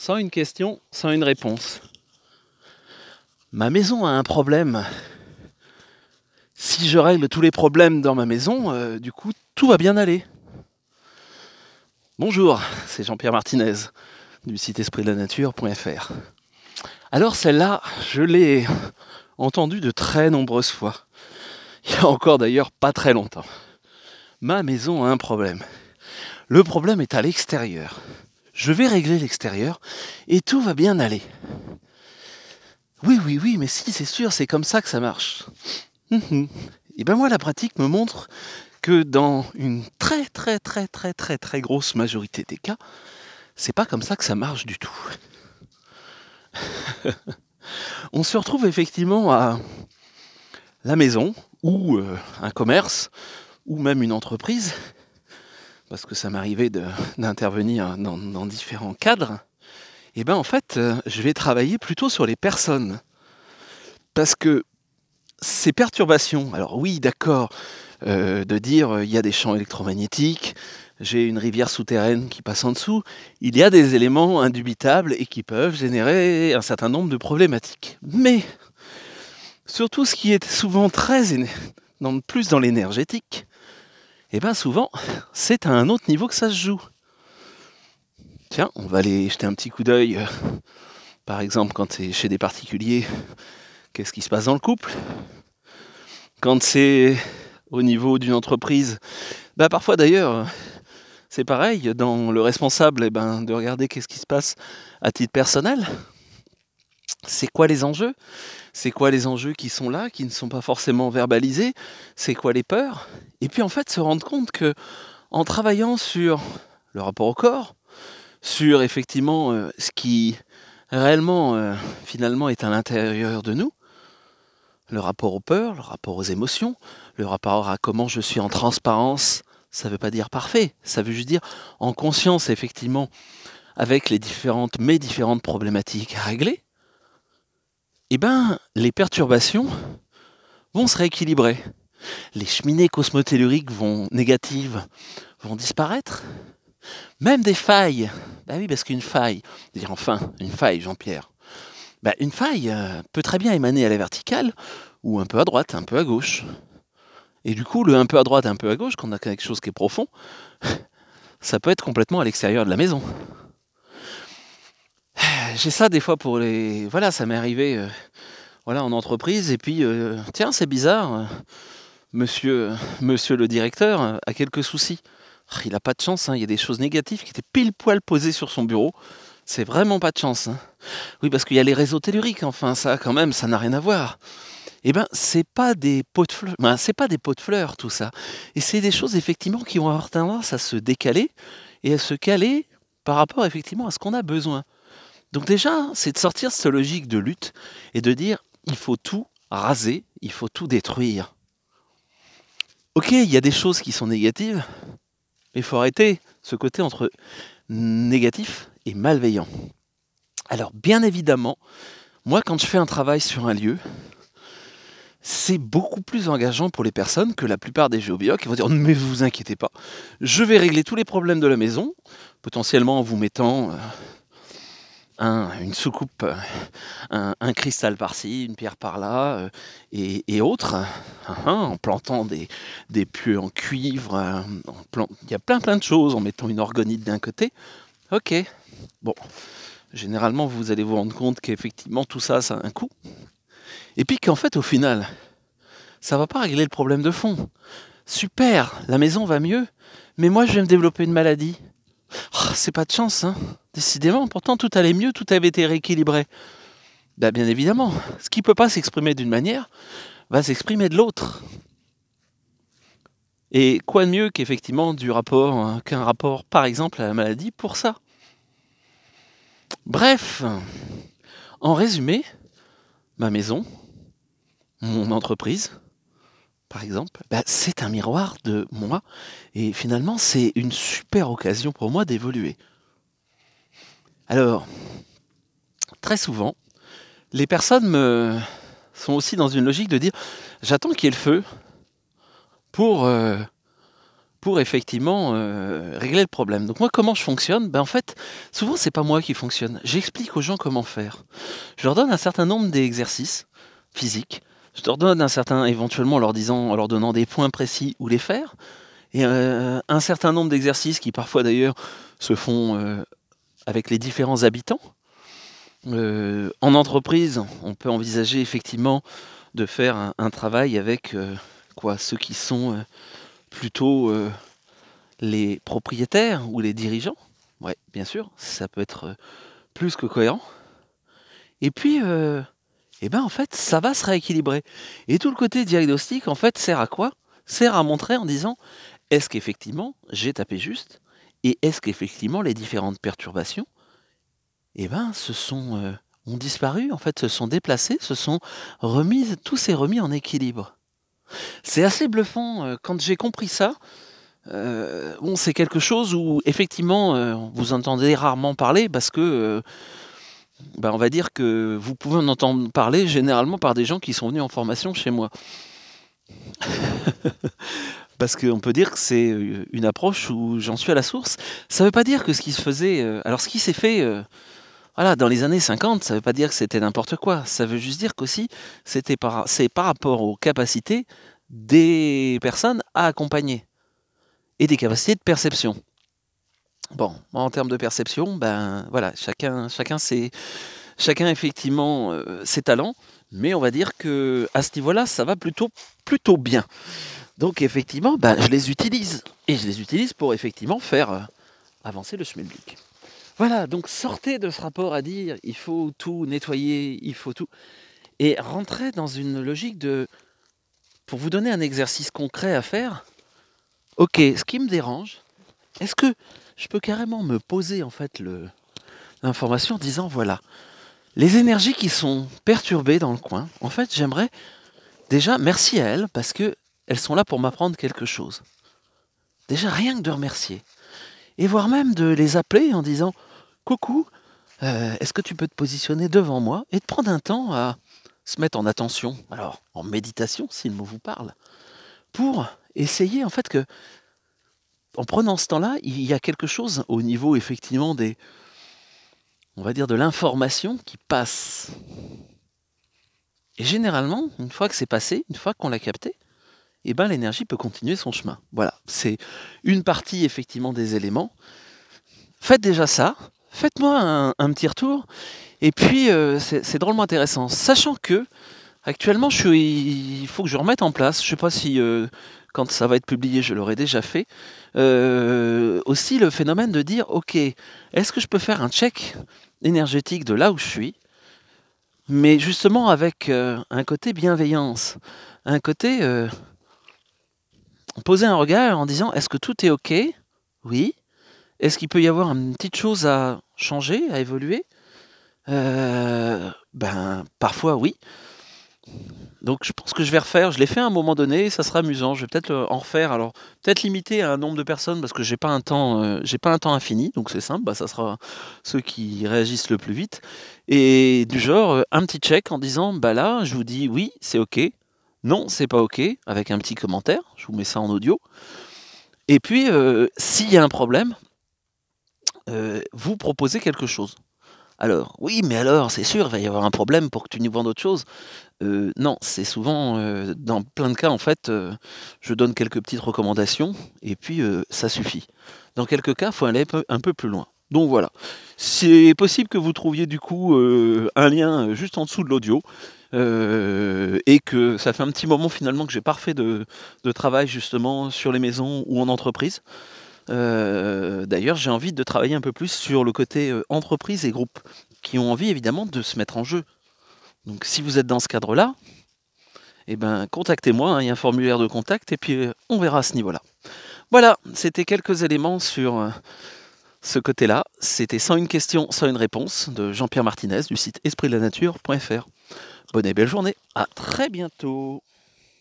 sans une question, sans une réponse. Ma maison a un problème. Si je règle tous les problèmes dans ma maison, euh, du coup, tout va bien aller. Bonjour, c'est Jean-Pierre Martinez du site espritdelanature.fr. Alors celle-là, je l'ai entendue de très nombreuses fois. Il y a encore d'ailleurs pas très longtemps. Ma maison a un problème. Le problème est à l'extérieur. Je vais régler l'extérieur et tout va bien aller. Oui, oui, oui, mais si, c'est sûr, c'est comme ça que ça marche. Et ben moi, la pratique me montre que dans une très, très, très, très, très, très grosse majorité des cas, c'est pas comme ça que ça marche du tout. On se retrouve effectivement à la maison ou euh, un commerce ou même une entreprise, parce que ça m'arrivait d'intervenir dans, différents cadres, et ben en fait, euh, je vais travailler plutôt sur les personnes. Parce que ces perturbations, alors oui, d'accord, euh, de dire il y a des champs électromagnétiques, j'ai une rivière souterraine qui passe en dessous, il y a des éléments indubitables et qui peuvent générer un certain nombre de problématiques. Mais surtout ce qui est souvent très plus dans l'énergétique, et eh bien souvent c'est à un autre niveau que ça se joue. Tiens, on va aller jeter un petit coup d'œil, euh, par exemple quand c'est chez des particuliers, qu'est-ce qui se passe dans le couple? Quand c'est au niveau d'une entreprise, bah parfois d'ailleurs, c'est pareil, dans le responsable, eh ben, de regarder qu'est-ce qui se passe à titre personnel. C'est quoi les enjeux? C'est quoi les enjeux qui sont là, qui ne sont pas forcément verbalisés? C'est quoi les peurs? Et puis en fait se rendre compte que en travaillant sur le rapport au corps, sur effectivement euh, ce qui réellement euh, finalement est à l'intérieur de nous, le rapport aux peurs, le rapport aux émotions, le rapport à comment je suis en transparence ça ne veut pas dire parfait, ça veut juste dire en conscience, effectivement, avec les différentes, mes différentes problématiques à régler, eh ben, les perturbations vont se rééquilibrer. Les cheminées cosmotelluriques vont négatives vont disparaître. Même des failles. Bah oui, parce qu'une faille, dire enfin, une faille, Jean-Pierre. Bah, une faille euh, peut très bien émaner à la verticale, ou un peu à droite, un peu à gauche. Et du coup, le un peu à droite, un peu à gauche, quand on a quelque chose qui est profond, ça peut être complètement à l'extérieur de la maison. J'ai ça des fois pour les. Voilà, ça m'est arrivé euh, voilà, en entreprise, et puis, euh, tiens, c'est bizarre, euh, monsieur, monsieur le directeur a quelques soucis. Ah, il n'a pas de chance, hein, il y a des choses négatives qui étaient pile poil posées sur son bureau. C'est vraiment pas de chance. Hein. Oui, parce qu'il y a les réseaux telluriques, enfin, ça, quand même, ça n'a rien à voir eh ben c'est pas des pots de fleurs, ben, c'est pas des pots de fleurs tout ça. Et c'est des choses effectivement qui vont avoir tendance à se décaler et à se caler par rapport effectivement à ce qu'on a besoin. Donc déjà, c'est de sortir cette logique de lutte et de dire il faut tout raser, il faut tout détruire. Ok, il y a des choses qui sont négatives, mais il faut arrêter ce côté entre négatif et malveillant. Alors bien évidemment, moi quand je fais un travail sur un lieu, c'est beaucoup plus engageant pour les personnes que la plupart des géobiocs qui vont dire mais vous inquiétez pas, je vais régler tous les problèmes de la maison, potentiellement en vous mettant euh, une soucoupe, euh, un, cristal par-ci, une pierre par-là, euh, et, autres, hein, en plantant des, pieux en cuivre, il y a plein plein de choses, en mettant une orgonite d'un côté. Ok, bon, généralement vous allez vous rendre compte qu'effectivement tout ça, ça a un coût. Et puis qu'en fait, au final, ça va pas régler le problème de fond. Super, la maison va mieux, mais moi je vais me développer une maladie. C'est pas de chance, hein. Décidément, pourtant tout allait mieux, tout avait été rééquilibré. Bah, bien évidemment, ce qui ne peut pas s'exprimer d'une manière va s'exprimer de l'autre. Et quoi de mieux qu'effectivement du rapport, hein, qu'un rapport par exemple à la maladie pour ça? Bref, en résumé, ma maison, mon entreprise, par exemple, bah, c'est un miroir de moi. Et finalement, c'est une super occasion pour moi d'évoluer. Alors, très souvent, les personnes me sont aussi dans une logique de dire j'attends qu'il y ait le feu pour, euh, effectivement euh, régler le problème. Donc moi, comment je fonctionne? Ben, En fait, souvent, c'est pas moi qui fonctionne. J'explique aux gens comment faire. Je leur donne un certain nombre d'exercices physiques. Donne un certain, éventuellement, en leur, disant, en donnant des points précis où les faire. Et euh, un certain nombre d'exercices qui, parfois d'ailleurs, se font euh, avec les différents habitants. en entreprise, on peut envisager effectivement de faire un, travail avec quoi, ceux qui sont plutôt euh, les propriétaires ou les dirigeants. Ouais, bien sûr, ça peut être euh, plus que cohérent. Et puis, euh, eh ben en fait, ça va se rééquilibrer. Et tout le côté diagnostic, en fait, sert à quoi? Sert à montrer en disant est-ce qu'effectivement j'ai tapé juste? Et est-ce qu'effectivement les différentes perturbations, eh ben, se sont ont disparu, en fait, se sont déplacées, se sont remises, tout s'est remis en équilibre? C'est assez bluffant. Euh, quand j'ai compris ça, euh, bon, c'est quelque chose où effectivement euh, vous entendez rarement parler parce que ben, on va dire que vous pouvez en entendre parler généralement par des gens qui sont venus en formation chez moi. parce qu'on peut dire que c'est une approche où j'en suis à la source. Ça ne veut pas dire que ce qui se faisait. alors, ce qui s'est fait voilà, dans les années 50, ça ne veut pas dire que c'était n'importe quoi. Ça veut juste dire qu'aussi, c'était par, c'est par rapport aux capacités des personnes à accompagner et des capacités de perception. Bon, en termes de perception, ben voilà, chacun, chacun, chacun effectivement euh, ses talents, mais on va dire que à ce niveau-là, ça va plutôt, plutôt bien. Donc effectivement, ben, je les utilise et je les utilise pour effectivement faire euh, avancer le schmilblick. Voilà, donc sortez de ce rapport à dire il faut tout nettoyer, il faut tout, et rentrez dans une logique de, pour vous donner un exercice concret à faire, ok, ce qui me dérange, est-ce que je peux carrément me poser en fait l'information en disant voilà, les énergies qui sont perturbées dans le coin, en fait j'aimerais déjà merci à elles parce que elles sont là pour m'apprendre quelque chose. Déjà rien que de remercier. Et voire même de les appeler en disant coucou, euh, est-ce que tu peux te positionner devant moi et de prendre un temps à se mettre en attention, alors en méditation si le mot vous parle, pour essayer en fait que, en prenant ce temps-là, il y a quelque chose au niveau effectivement des, on va dire de l'information qui passe. Et généralement, une fois que c'est passé, une fois qu'on l'a capté, eh ben, l'énergie peut continuer son chemin. Voilà, c'est une partie effectivement des éléments. Faites déjà ça, faites-moi un, petit retour. Et puis, euh, c'est drôlement intéressant. Sachant que, actuellement, je suis, il faut que je remette en place, je sais pas si, euh, quand ça va être publié, je l'aurai déjà fait, euh, aussi le phénomène de dire, OK, est-ce que je peux faire un check énergétique de là où je suis mais justement avec un côté bienveillance, un côté poser un regard en disant est-ce que tout est ok? Oui. Est-ce qu'il peut y avoir une petite chose à changer, à évoluer? Euh, Ben, parfois oui. Donc je pense que je vais refaire. Je l'ai fait à un moment donné, ça sera amusant. Je vais peut-être en refaire. Alors peut-être limiter à un nombre de personnes parce que j'ai pas un temps, euh, j'ai pas un temps infini. Donc c'est simple, bah, ça sera ceux qui réagissent le plus vite. Et du genre euh, un petit check en disant bah là, je vous dis oui, c'est ok. Non, c'est pas ok, avec un petit commentaire. Je vous mets ça en audio. Et puis, s'il y a un problème, euh, vous proposez quelque chose. Alors, oui, mais alors, c'est sûr, il va y avoir un problème pour que tu nous vendes autre chose. Euh, non, c'est souvent, euh, dans plein de cas, en fait, je donne quelques petites recommandations et puis ça suffit. Dans quelques cas, il faut aller un peu, plus loin. Donc voilà, c'est possible que vous trouviez du coup un lien juste en dessous de l'audio et que ça fait un petit moment finalement que j'ai pas de travail justement sur les maisons ou en entreprise. Euh, d'ailleurs, j'ai envie de travailler un peu plus sur le côté euh, entreprise et groupe, qui ont envie évidemment de se mettre en jeu. Donc si vous êtes dans ce cadre-là, eh ben, contactez-moi, hein, il y a un formulaire de contact, et puis euh, on verra à ce niveau-là. Voilà, c'était quelques éléments sur ce côté-là. C'était sans une question, sans une réponse de Jean-Pierre Martinez du site espritdelanature.fr. Bonne et belle journée, à très bientôt